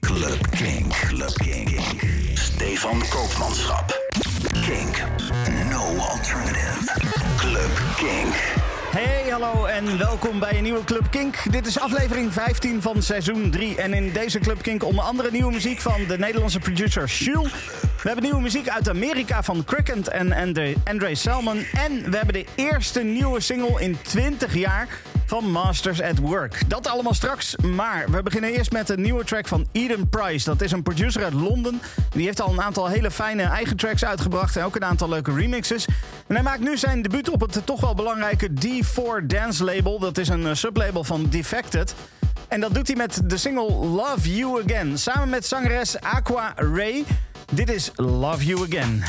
Club Kink. Club Kink. Stefan Koopmanschap. Kink. No alternative. Club Kink. Hey, hallo en welkom bij een nieuwe Club Kink. Dit is aflevering 15 van seizoen 3. En in deze Club Kink onder andere nieuwe muziek van de Nederlandse producer Jules. We hebben nieuwe muziek uit Amerika van Cricket en Andre, Andre Salmon. En we hebben de eerste nieuwe single in 20 jaar van Masters at Work. Dat allemaal straks, maar we beginnen eerst met een nieuwe track van Eden Price. Dat is een producer uit Londen. Die heeft al een aantal hele fijne eigen tracks uitgebracht en ook een aantal leuke remixes. En hij maakt nu zijn debuut op het toch wel belangrijke D4 Dance label. Dat is een eh, sublabel van Defected. En dat doet hij met de single Love You Again. Samen met zangeres Aqua Ray. Dit is Love You Again.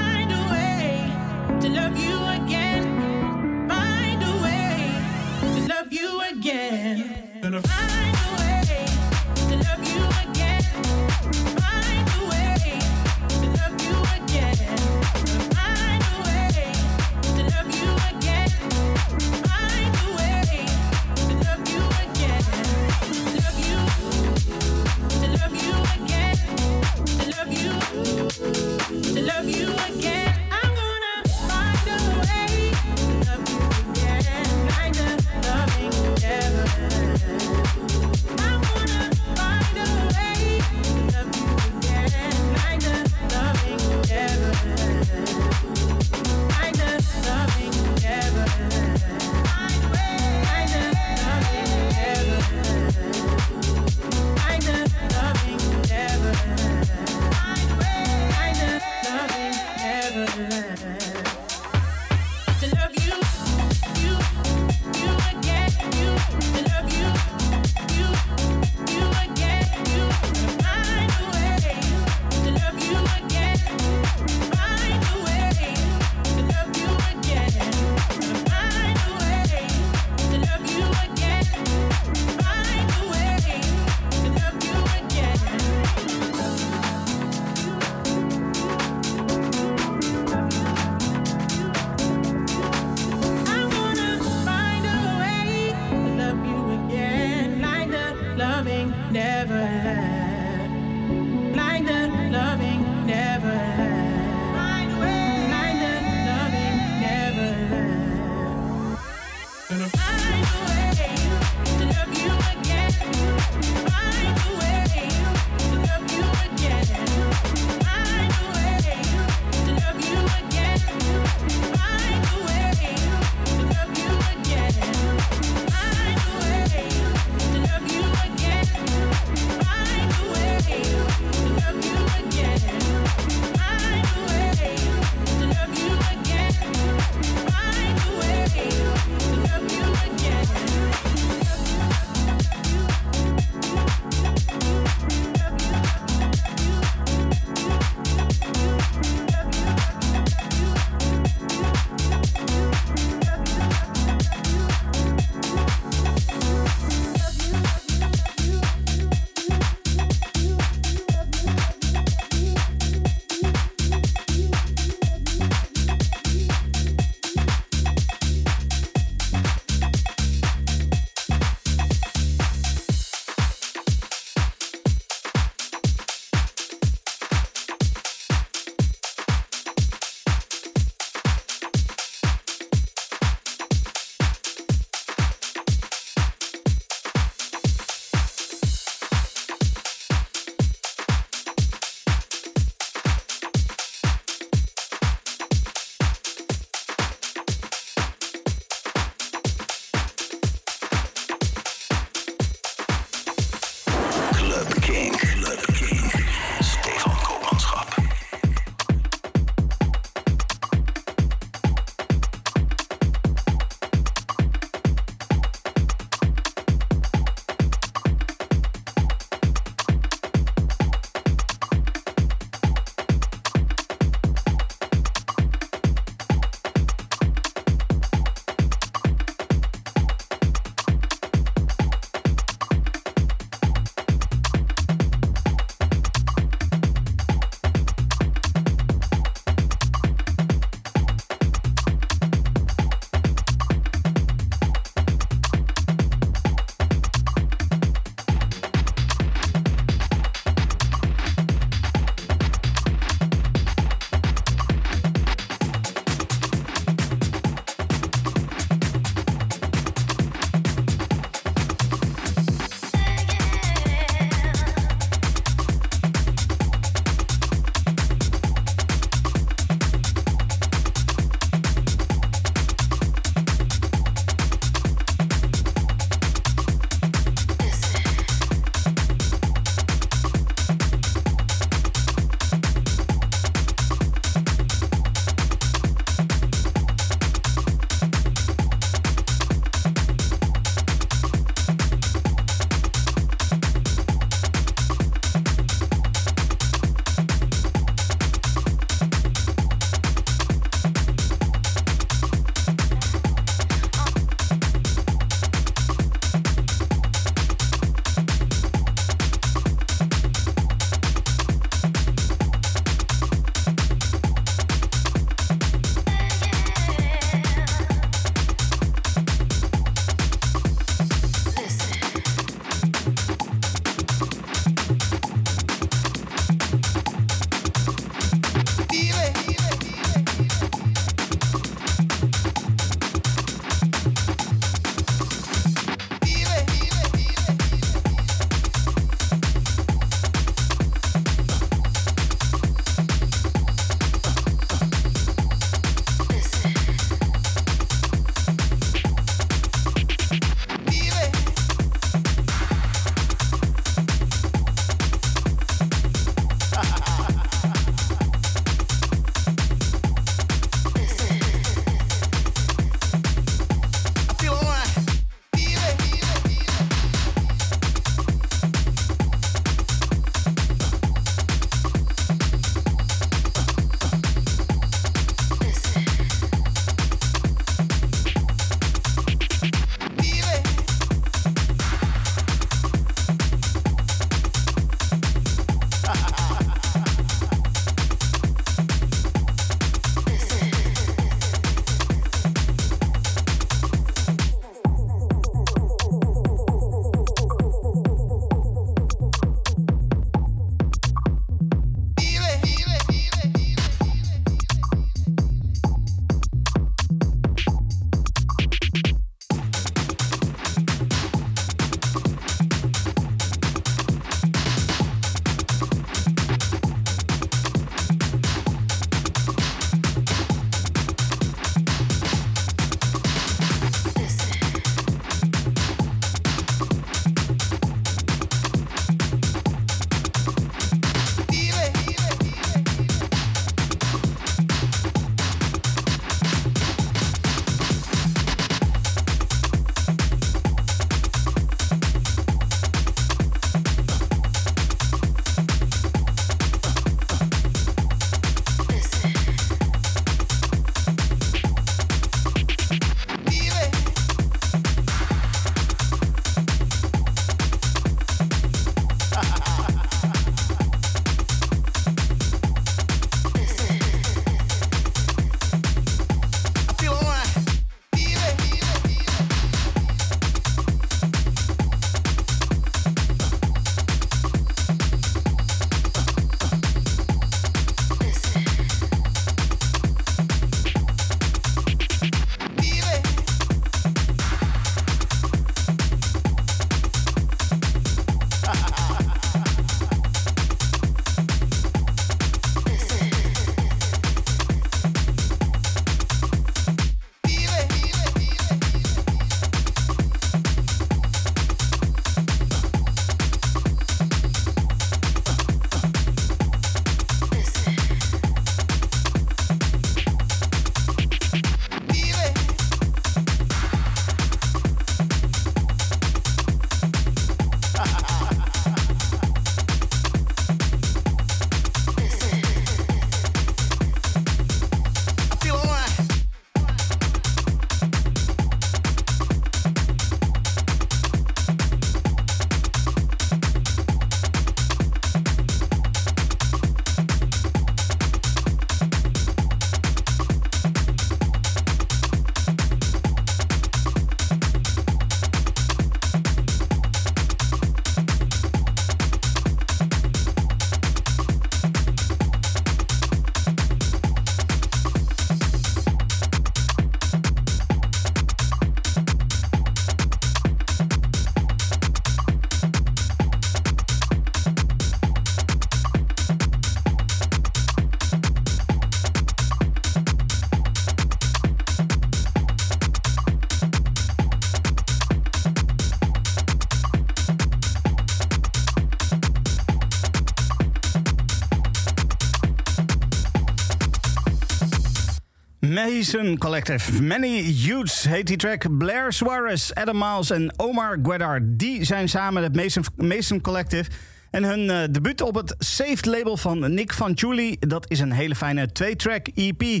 Mason Collective. Many Youths heet die track. Blair Suarez, Adam Miles en Omar Guedar. Die zijn samen het Mason, Mason Collective. En hun uh, debuut op het Saved label van Nick Van Julie. Dat is een hele fijne twee-track EP. Uh,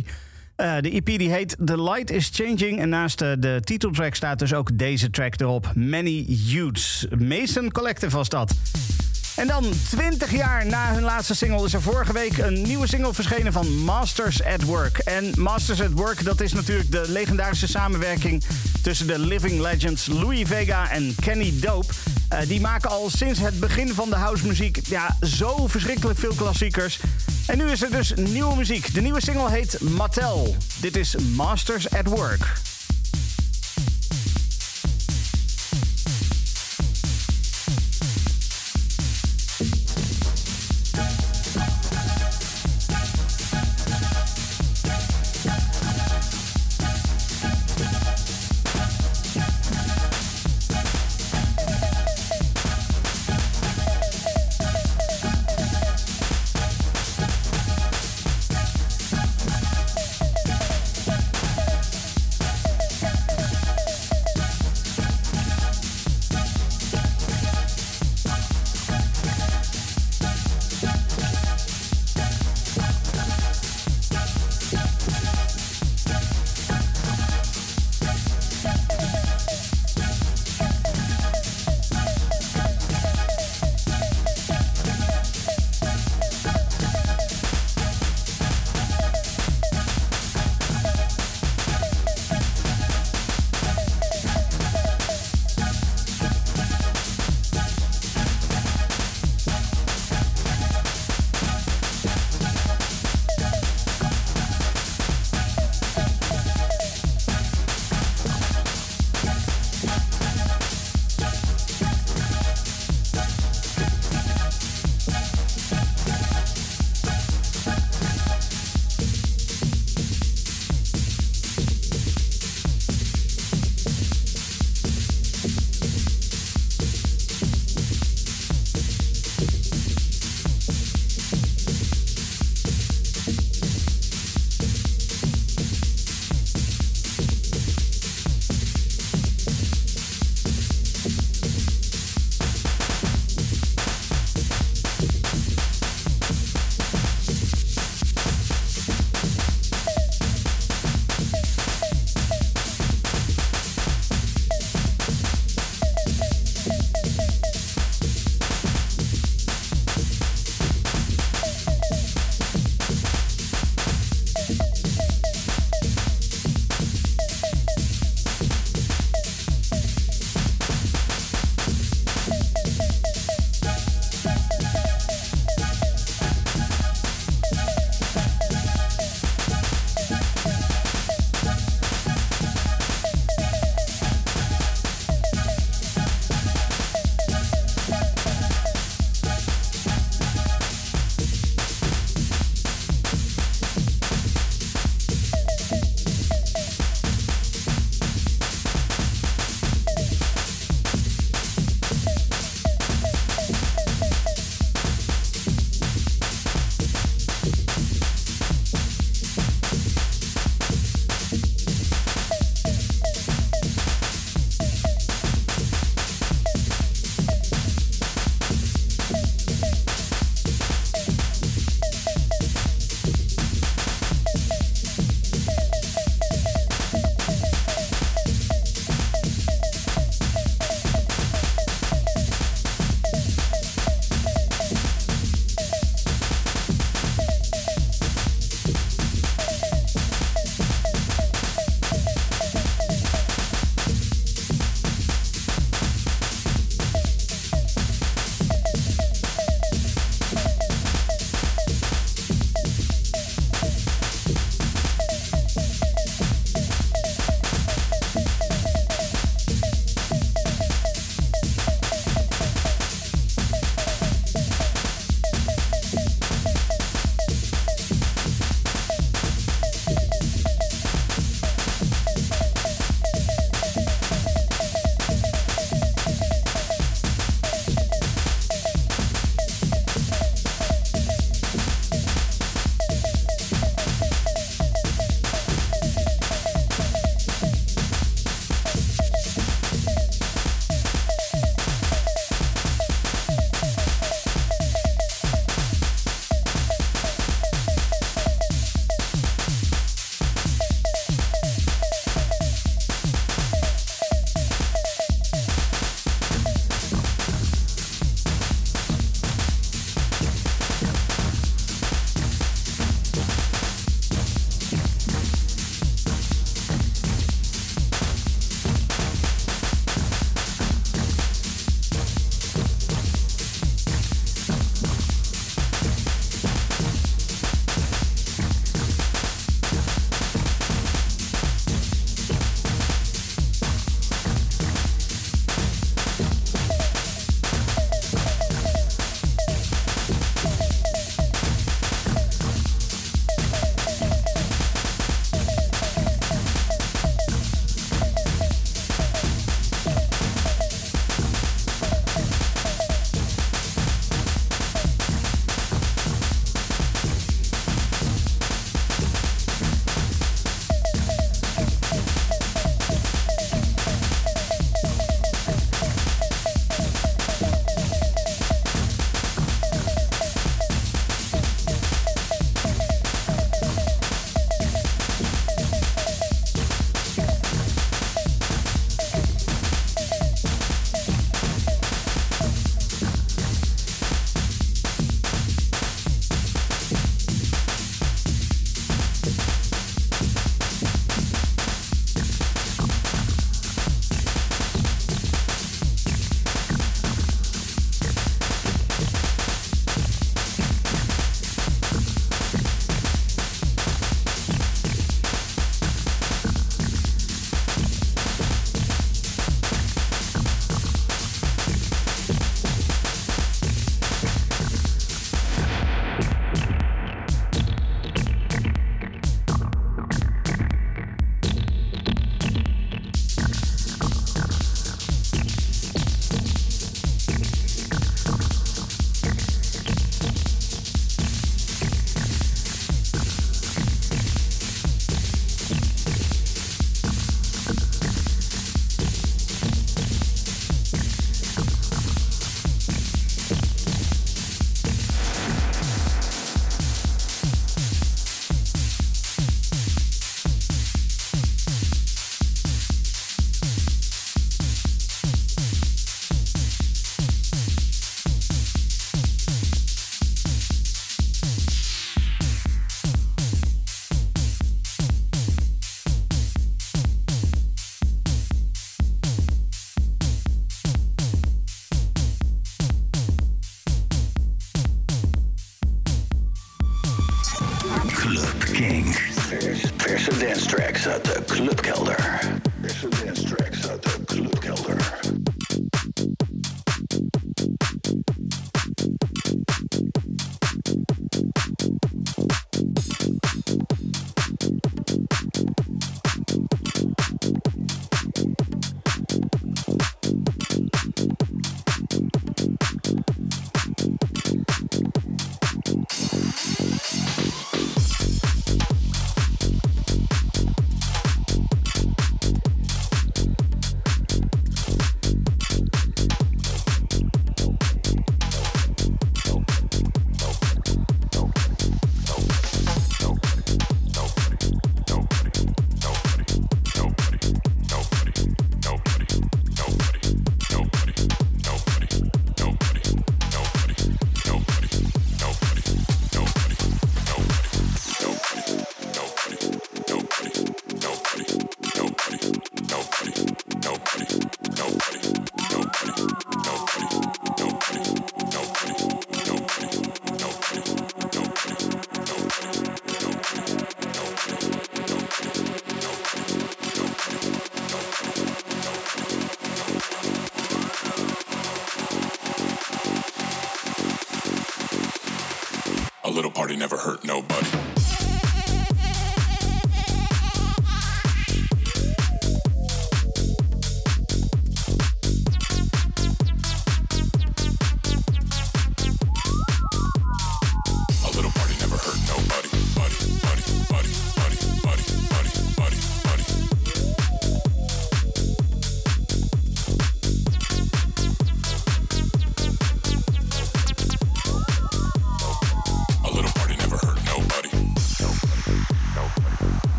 de EP die heet The Light is Changing. En naast uh, de titeltrack staat dus ook deze track erop. Many Youths. Mason Collective was dat. En dan 20 jaar na hun laatste single is er vorige week een nieuwe single verschenen van Masters at Work. En Masters at Work, dat is natuurlijk de legendarische samenwerking tussen de living legends Louis Vega en Kenny Dope. Uh, die maken al sinds het begin van de housemuziek ja, zo verschrikkelijk veel klassiekers. En nu is er dus nieuwe muziek. De nieuwe single heet Mattel. Dit is Masters at Work.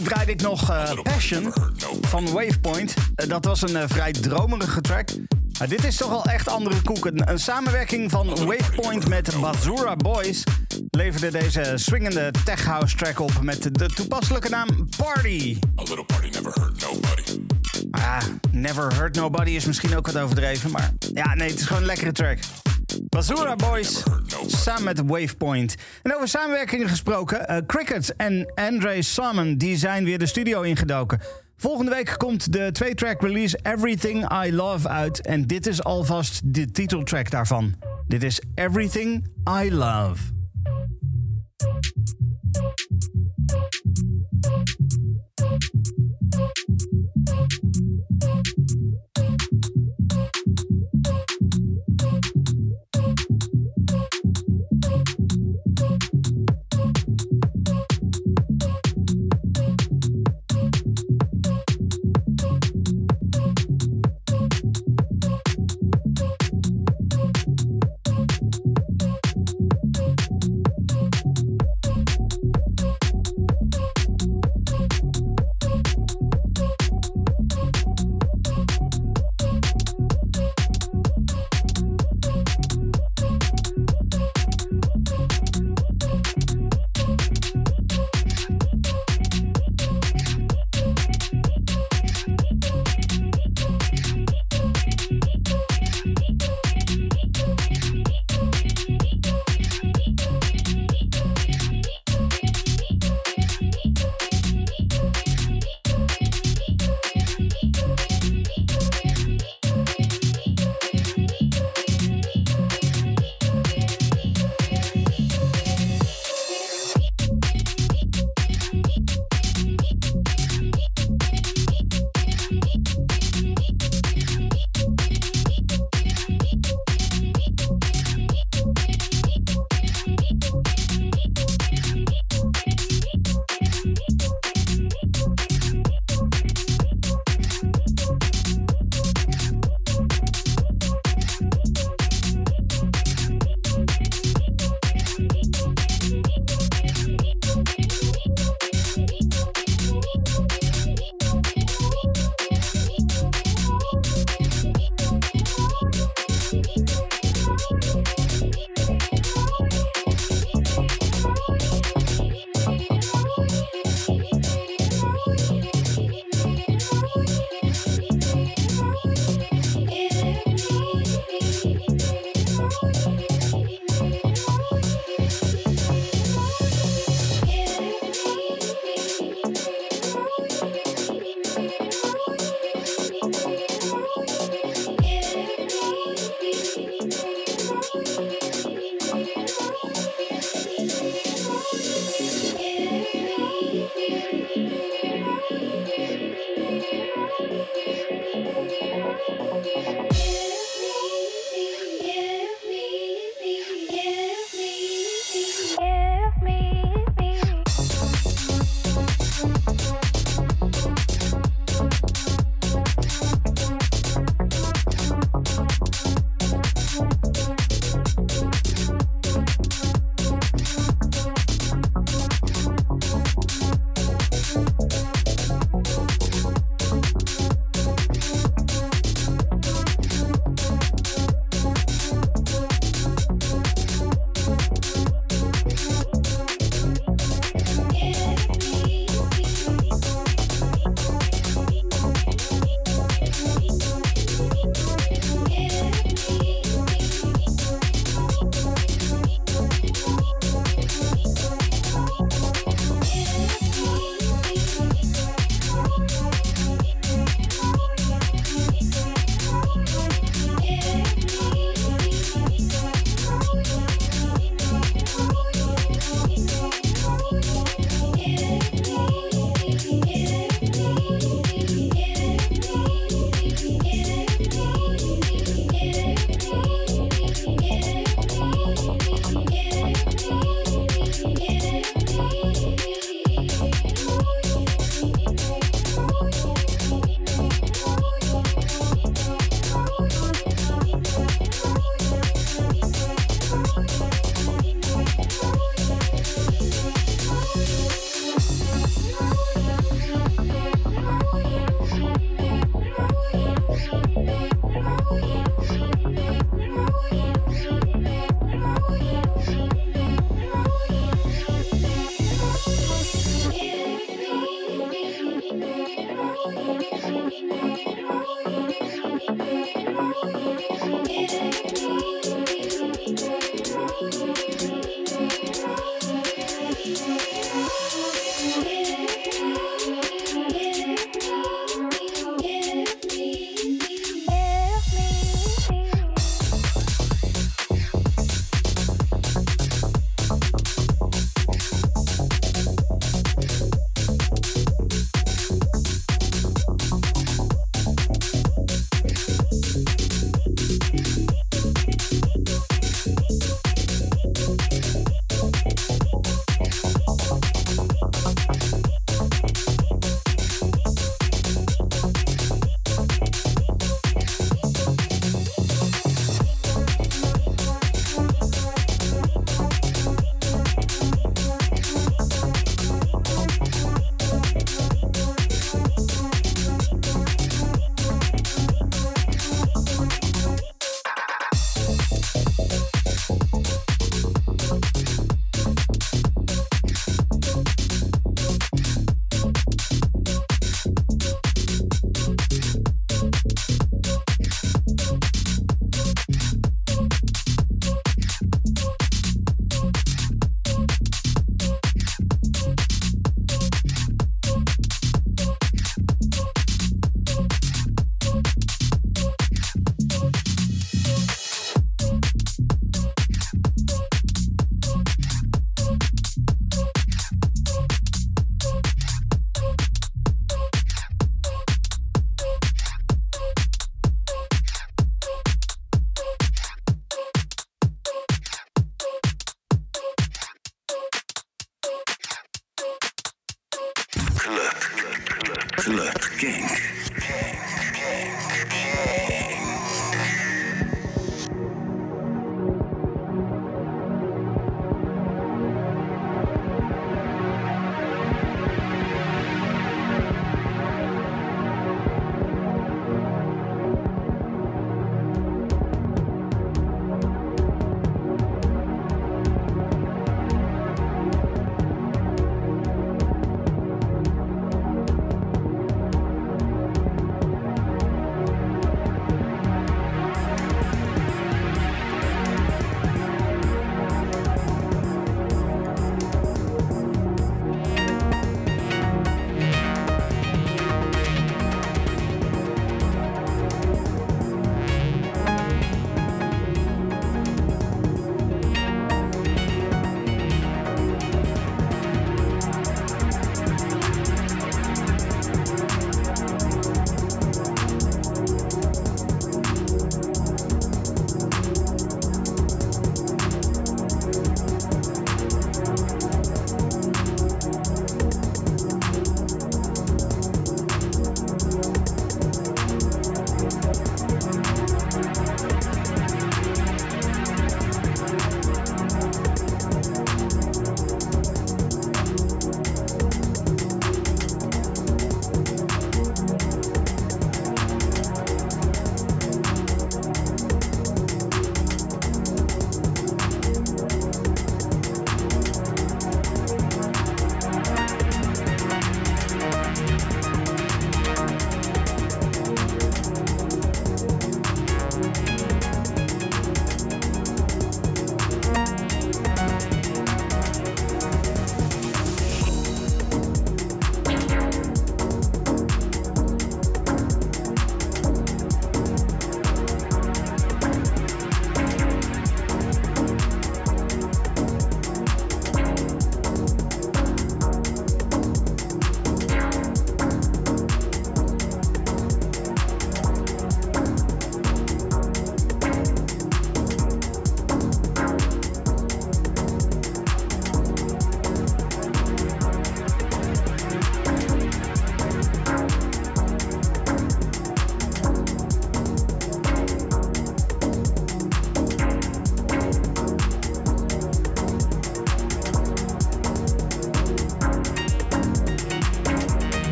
Week draaide ik nog eh, Passion van Wavepoint. Eh, dat was een eh, vrij dromerige track. Maar dit is toch wel echt andere koek. Een, een samenwerking van Wavepoint met Bazura Boys leverde deze swingende tech house track op met de toepasselijke naam Party. A little party never hurt nobody. Ah, Never Hurt Nobody is misschien ook wat overdreven, maar ja, nee, het is gewoon een lekkere track. Bazura Boys samen met Wavepoint. En over samenwerkingen gesproken, eh, Cricket en Andre Salmon die zijn weer de studio ingedoken. Volgende week komt de twee-track release Everything I Love uit en dit is alvast de titeltrack daarvan. Dit is Everything I Love.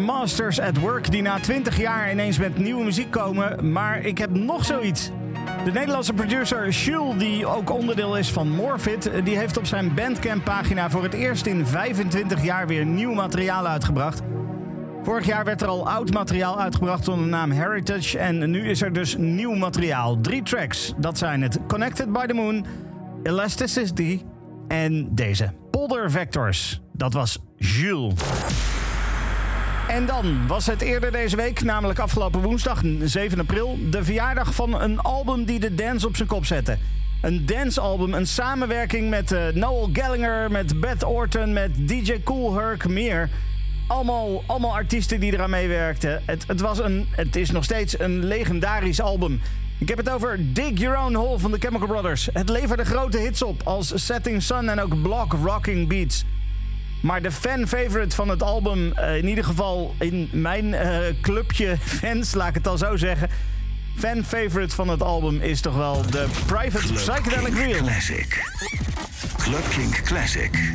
Masters at Work die na 20 jaar ineens met nieuwe muziek komen. Maar ik heb nog zoiets. De Nederlandse producer Jules, die ook onderdeel is van Morfit, die heeft op zijn Bandcamp pagina voor het eerst in 25 jaar weer nieuw materiaal uitgebracht. Vorig jaar werd er al oud materiaal uitgebracht onder de naam Heritage en nu is er dus nieuw materiaal. Drie tracks, dat zijn het Connected by the Moon, Elasticity en deze Polder Vectors. Dat was Jules. En dan was het eerder deze week, namelijk afgelopen woensdag 7 april, de verjaardag van een album die de dance op zijn kop zette. Een dancealbum, een samenwerking met uh, Noel Gallagher, met Beth Orton, met DJ Cool Herc, meer. Allemaal, allemaal artiesten die eraan meewerkten. Het, het, was een, het is nog steeds een legendarisch album. Ik heb het over Dig Your Own Hole van de Chemical Brothers. Het leverde grote hits op als Setting Sun en ook Block Rocking Beats. Maar de fan-favorite van het album, uh, in ieder geval in mijn uh, clubje fans, laat ik het al zo zeggen. Fan-favorite van het album is toch wel de Private Club Psychedelic Reel. Classic. Club Classic.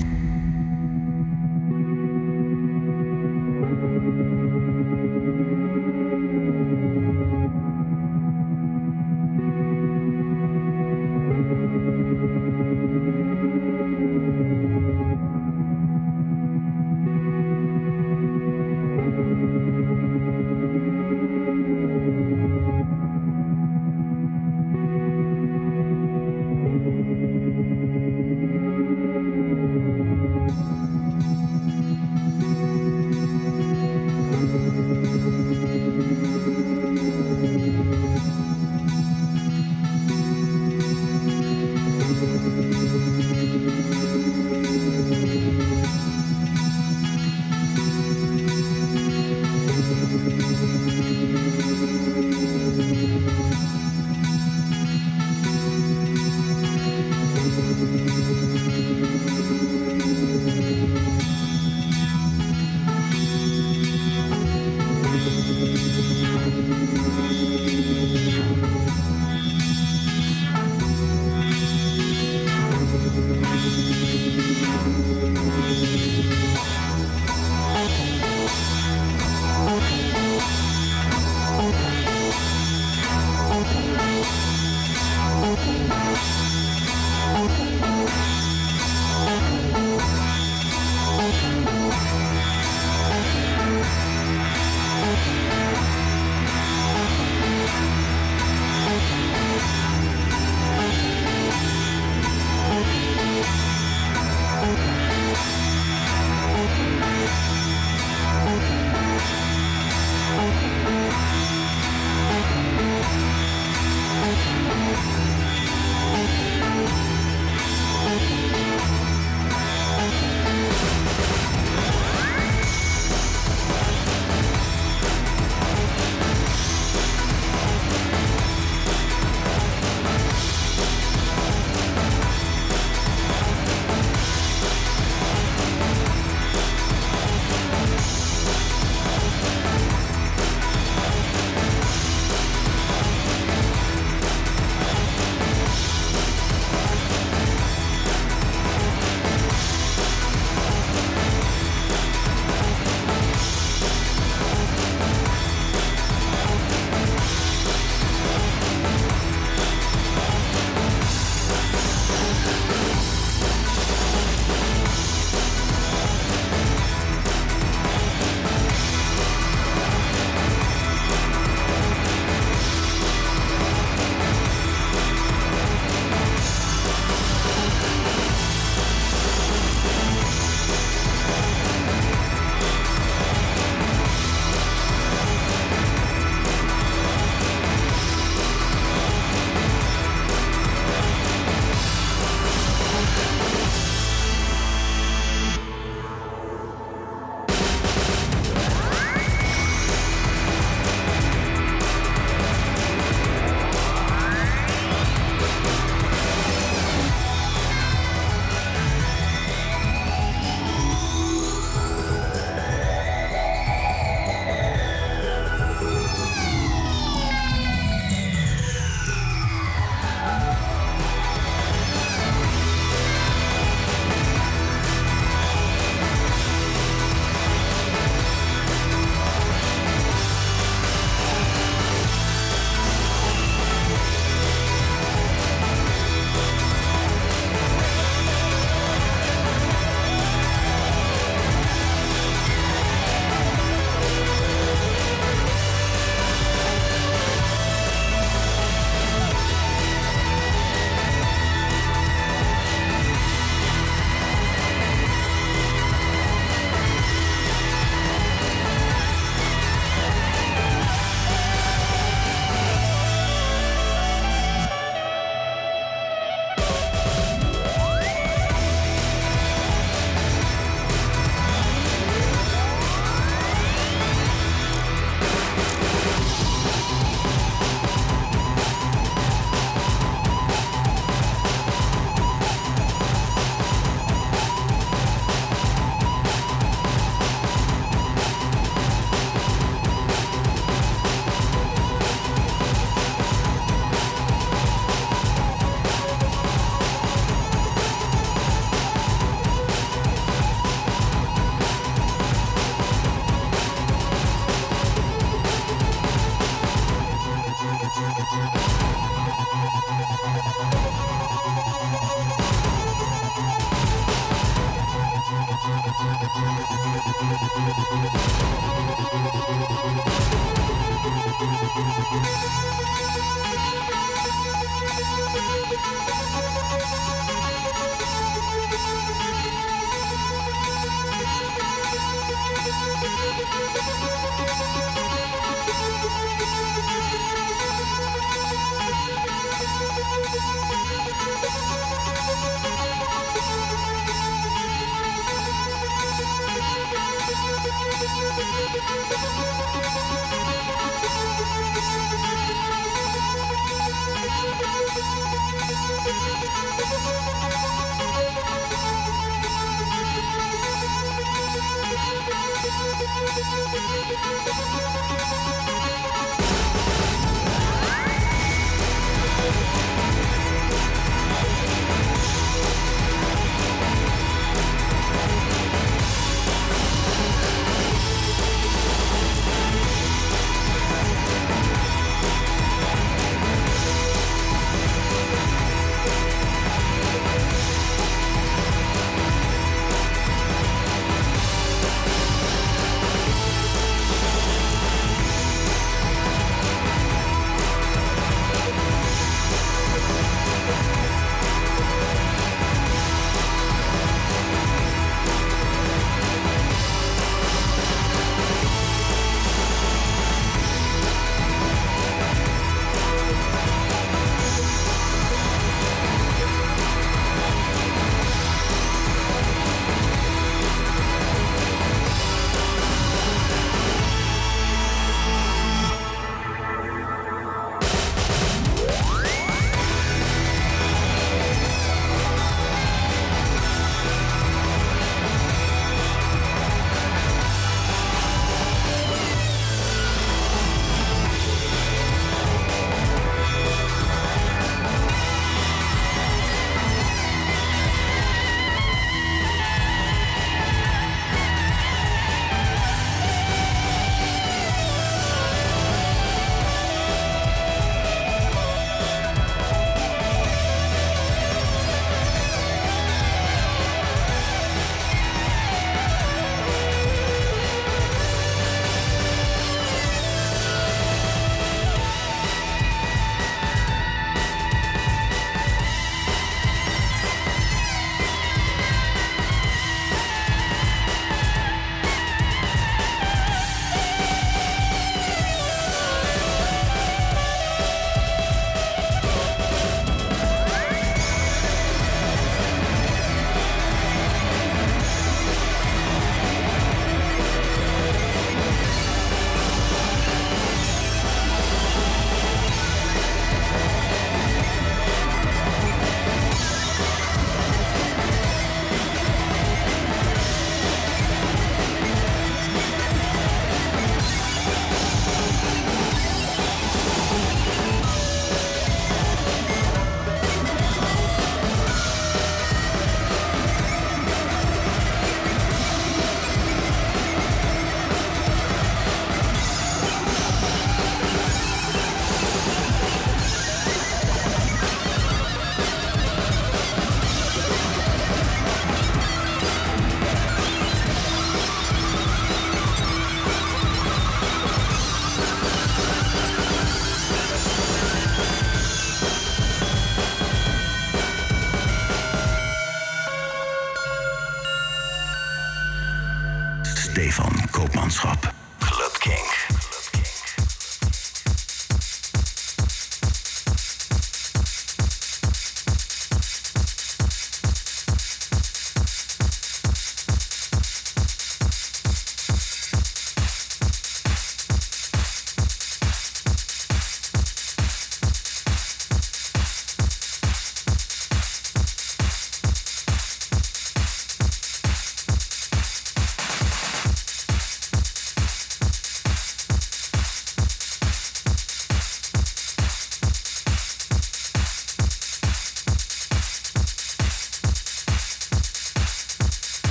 Stefan Koopmanschap.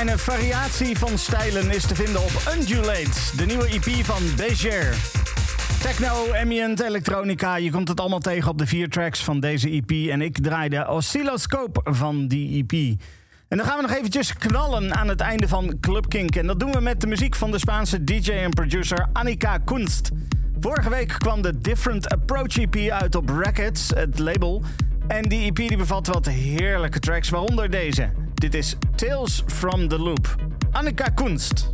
Fijne variatie van stijlen is te vinden op Undulate, de nieuwe EP van Beger. Techno, ambient, elektronica, je komt het allemaal tegen op de vier tracks van deze EP. En ik draai de oscilloscoop van die EP. En dan gaan we nog eventjes knallen aan het einde van Club Kink. En dat doen we met de muziek van de Spaanse DJ en producer Annika Kunst. Vorige week kwam de Different Approach EP uit op Rackets, het label. En die EP die bevat wat heerlijke tracks, waaronder deze. Dit is Tales from the Loop. Annika Kunst.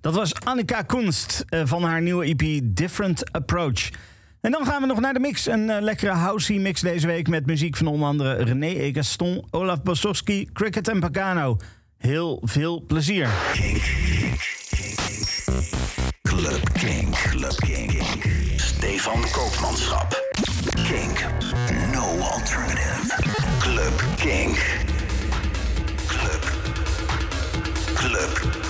Dat was Annika Kunst eh, van haar nieuwe EP Different Approach. En dan gaan we nog naar de mix. Een eh, lekkere housey mix deze week met muziek van onder andere René Egaston, Olaf Bosowski, Cricket en Pagano. Heel veel plezier. Club Kink. Club Kink. Stefan Koopmanschap. Kink. No alternative. Club Kink. Club. Club.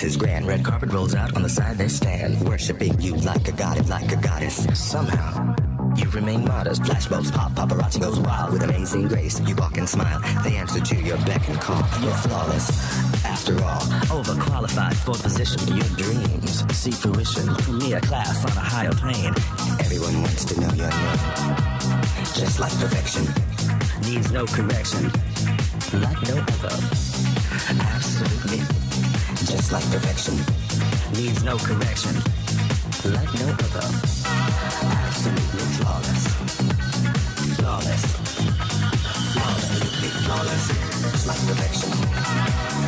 his grand red carpet rolls out on the side they stand, worshiping you like a god, like a goddess. Somehow, you remain modest. Flashbulbs pop, paparazzi goes wild. With amazing grace, you walk and smile. They answer to your beck and call. You're flawless, after all. Overqualified for position. Your dreams see fruition. To me, a class on a higher plane. Everyone wants to know your name. Just like perfection. Needs no correction. Like no other. Absolutely just like perfection. Needs no correction, like no other. Absolutely flawless. Flawless. Flawless. Flawless. Just like perfection.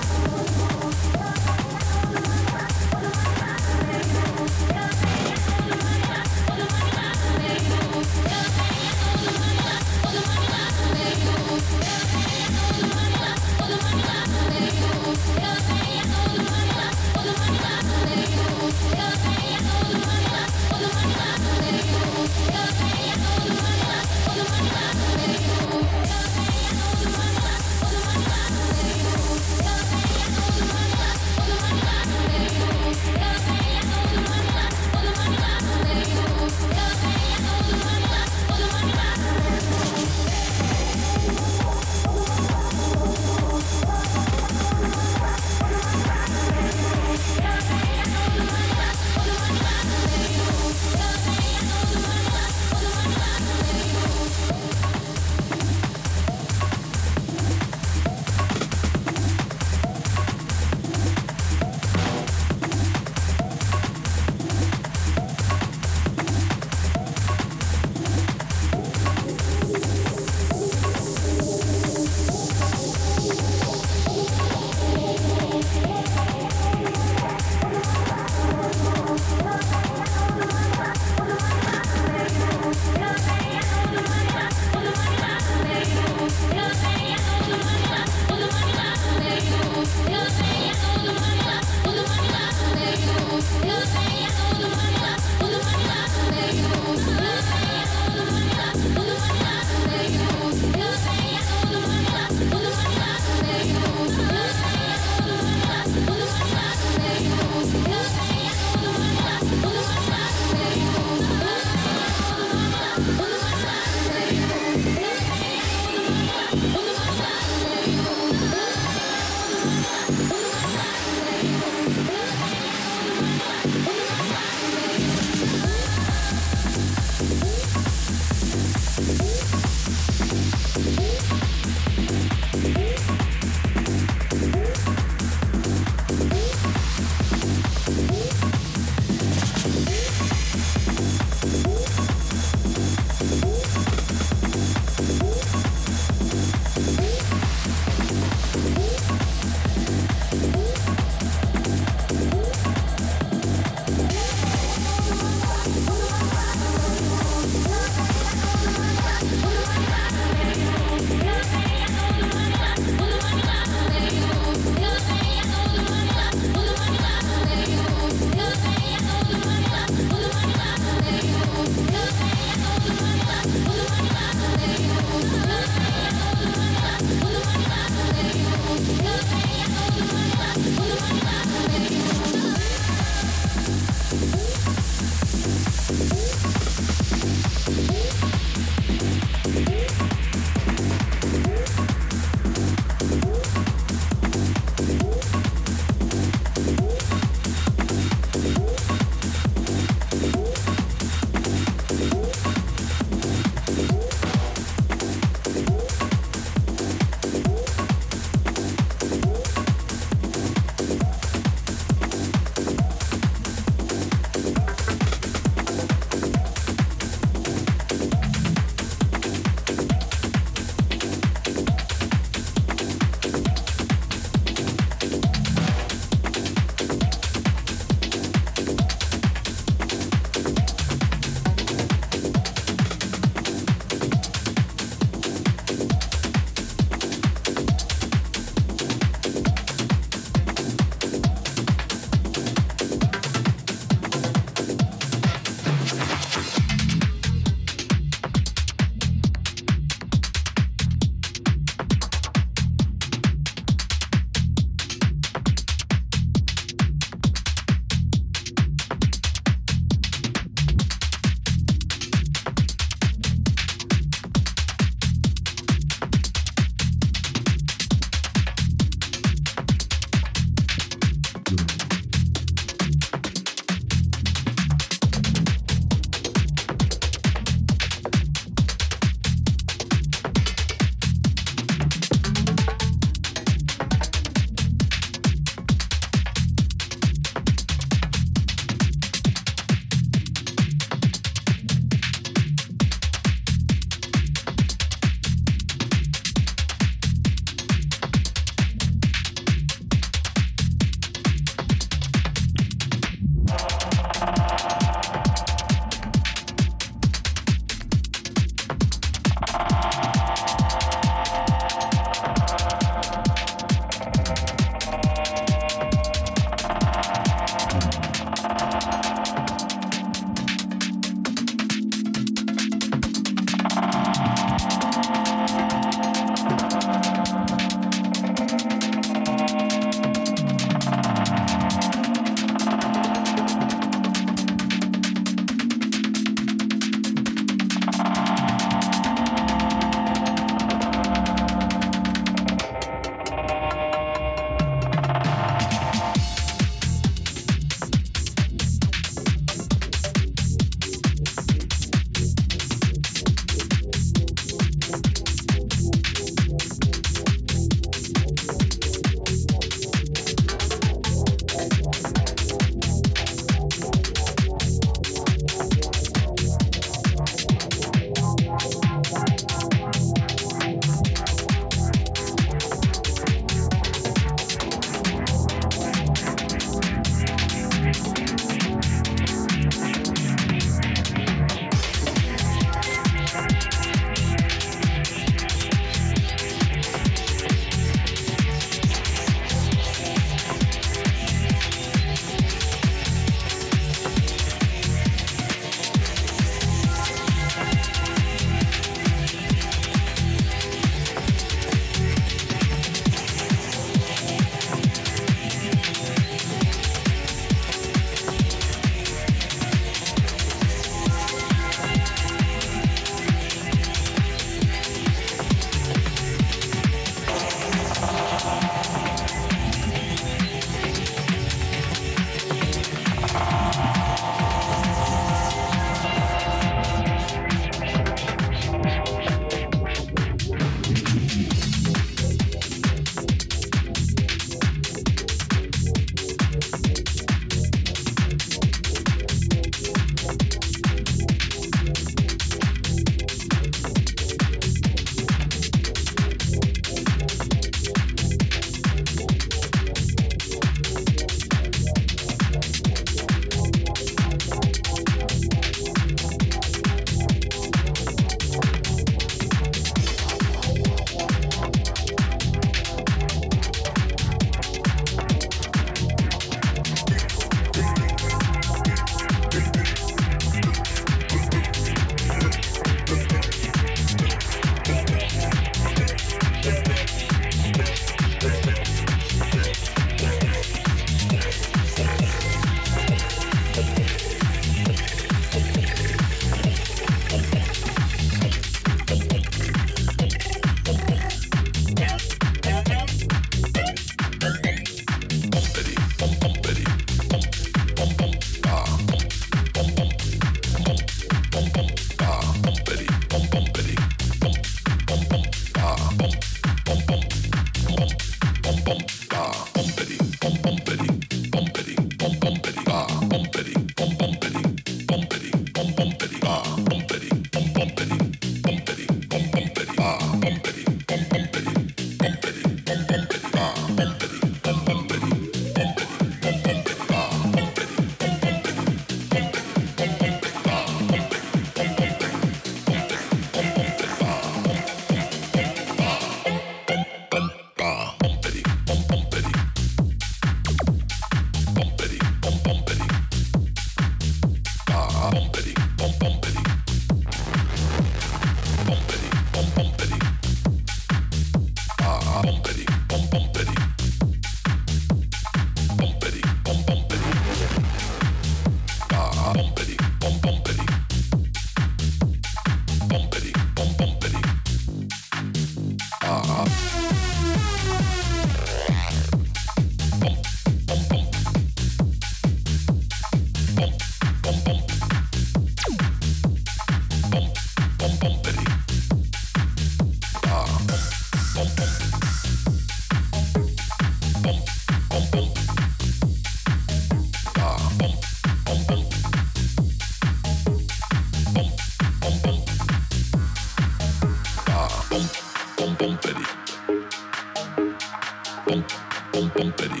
Bum bum Betty,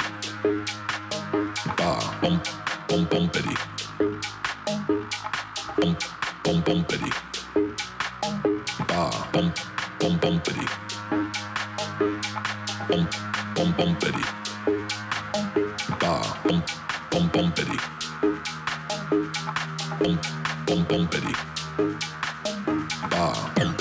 ah! Bum bum bum Betty, bum bum bum Betty, ah! Bum bum bum Betty, bum bum bum Betty, ah!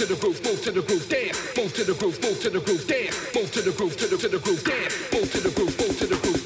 To the groove, move to the groove, dance, move to the groove, move to the groove, dance, move to the groove, to the to the groove, dance, move to the groove, move to the groove,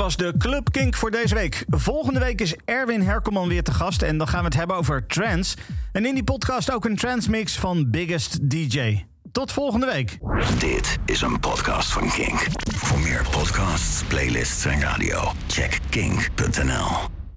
was de Club Kink voor deze week. Volgende week is Erwin Herkelman weer te gast en dan gaan we het hebben over trance. En in die podcast ook een trance mix van Biggest DJ. Tot volgende week. Dit is een podcast van Kink. Voor meer podcasts, playlists en radio, check kink.nl.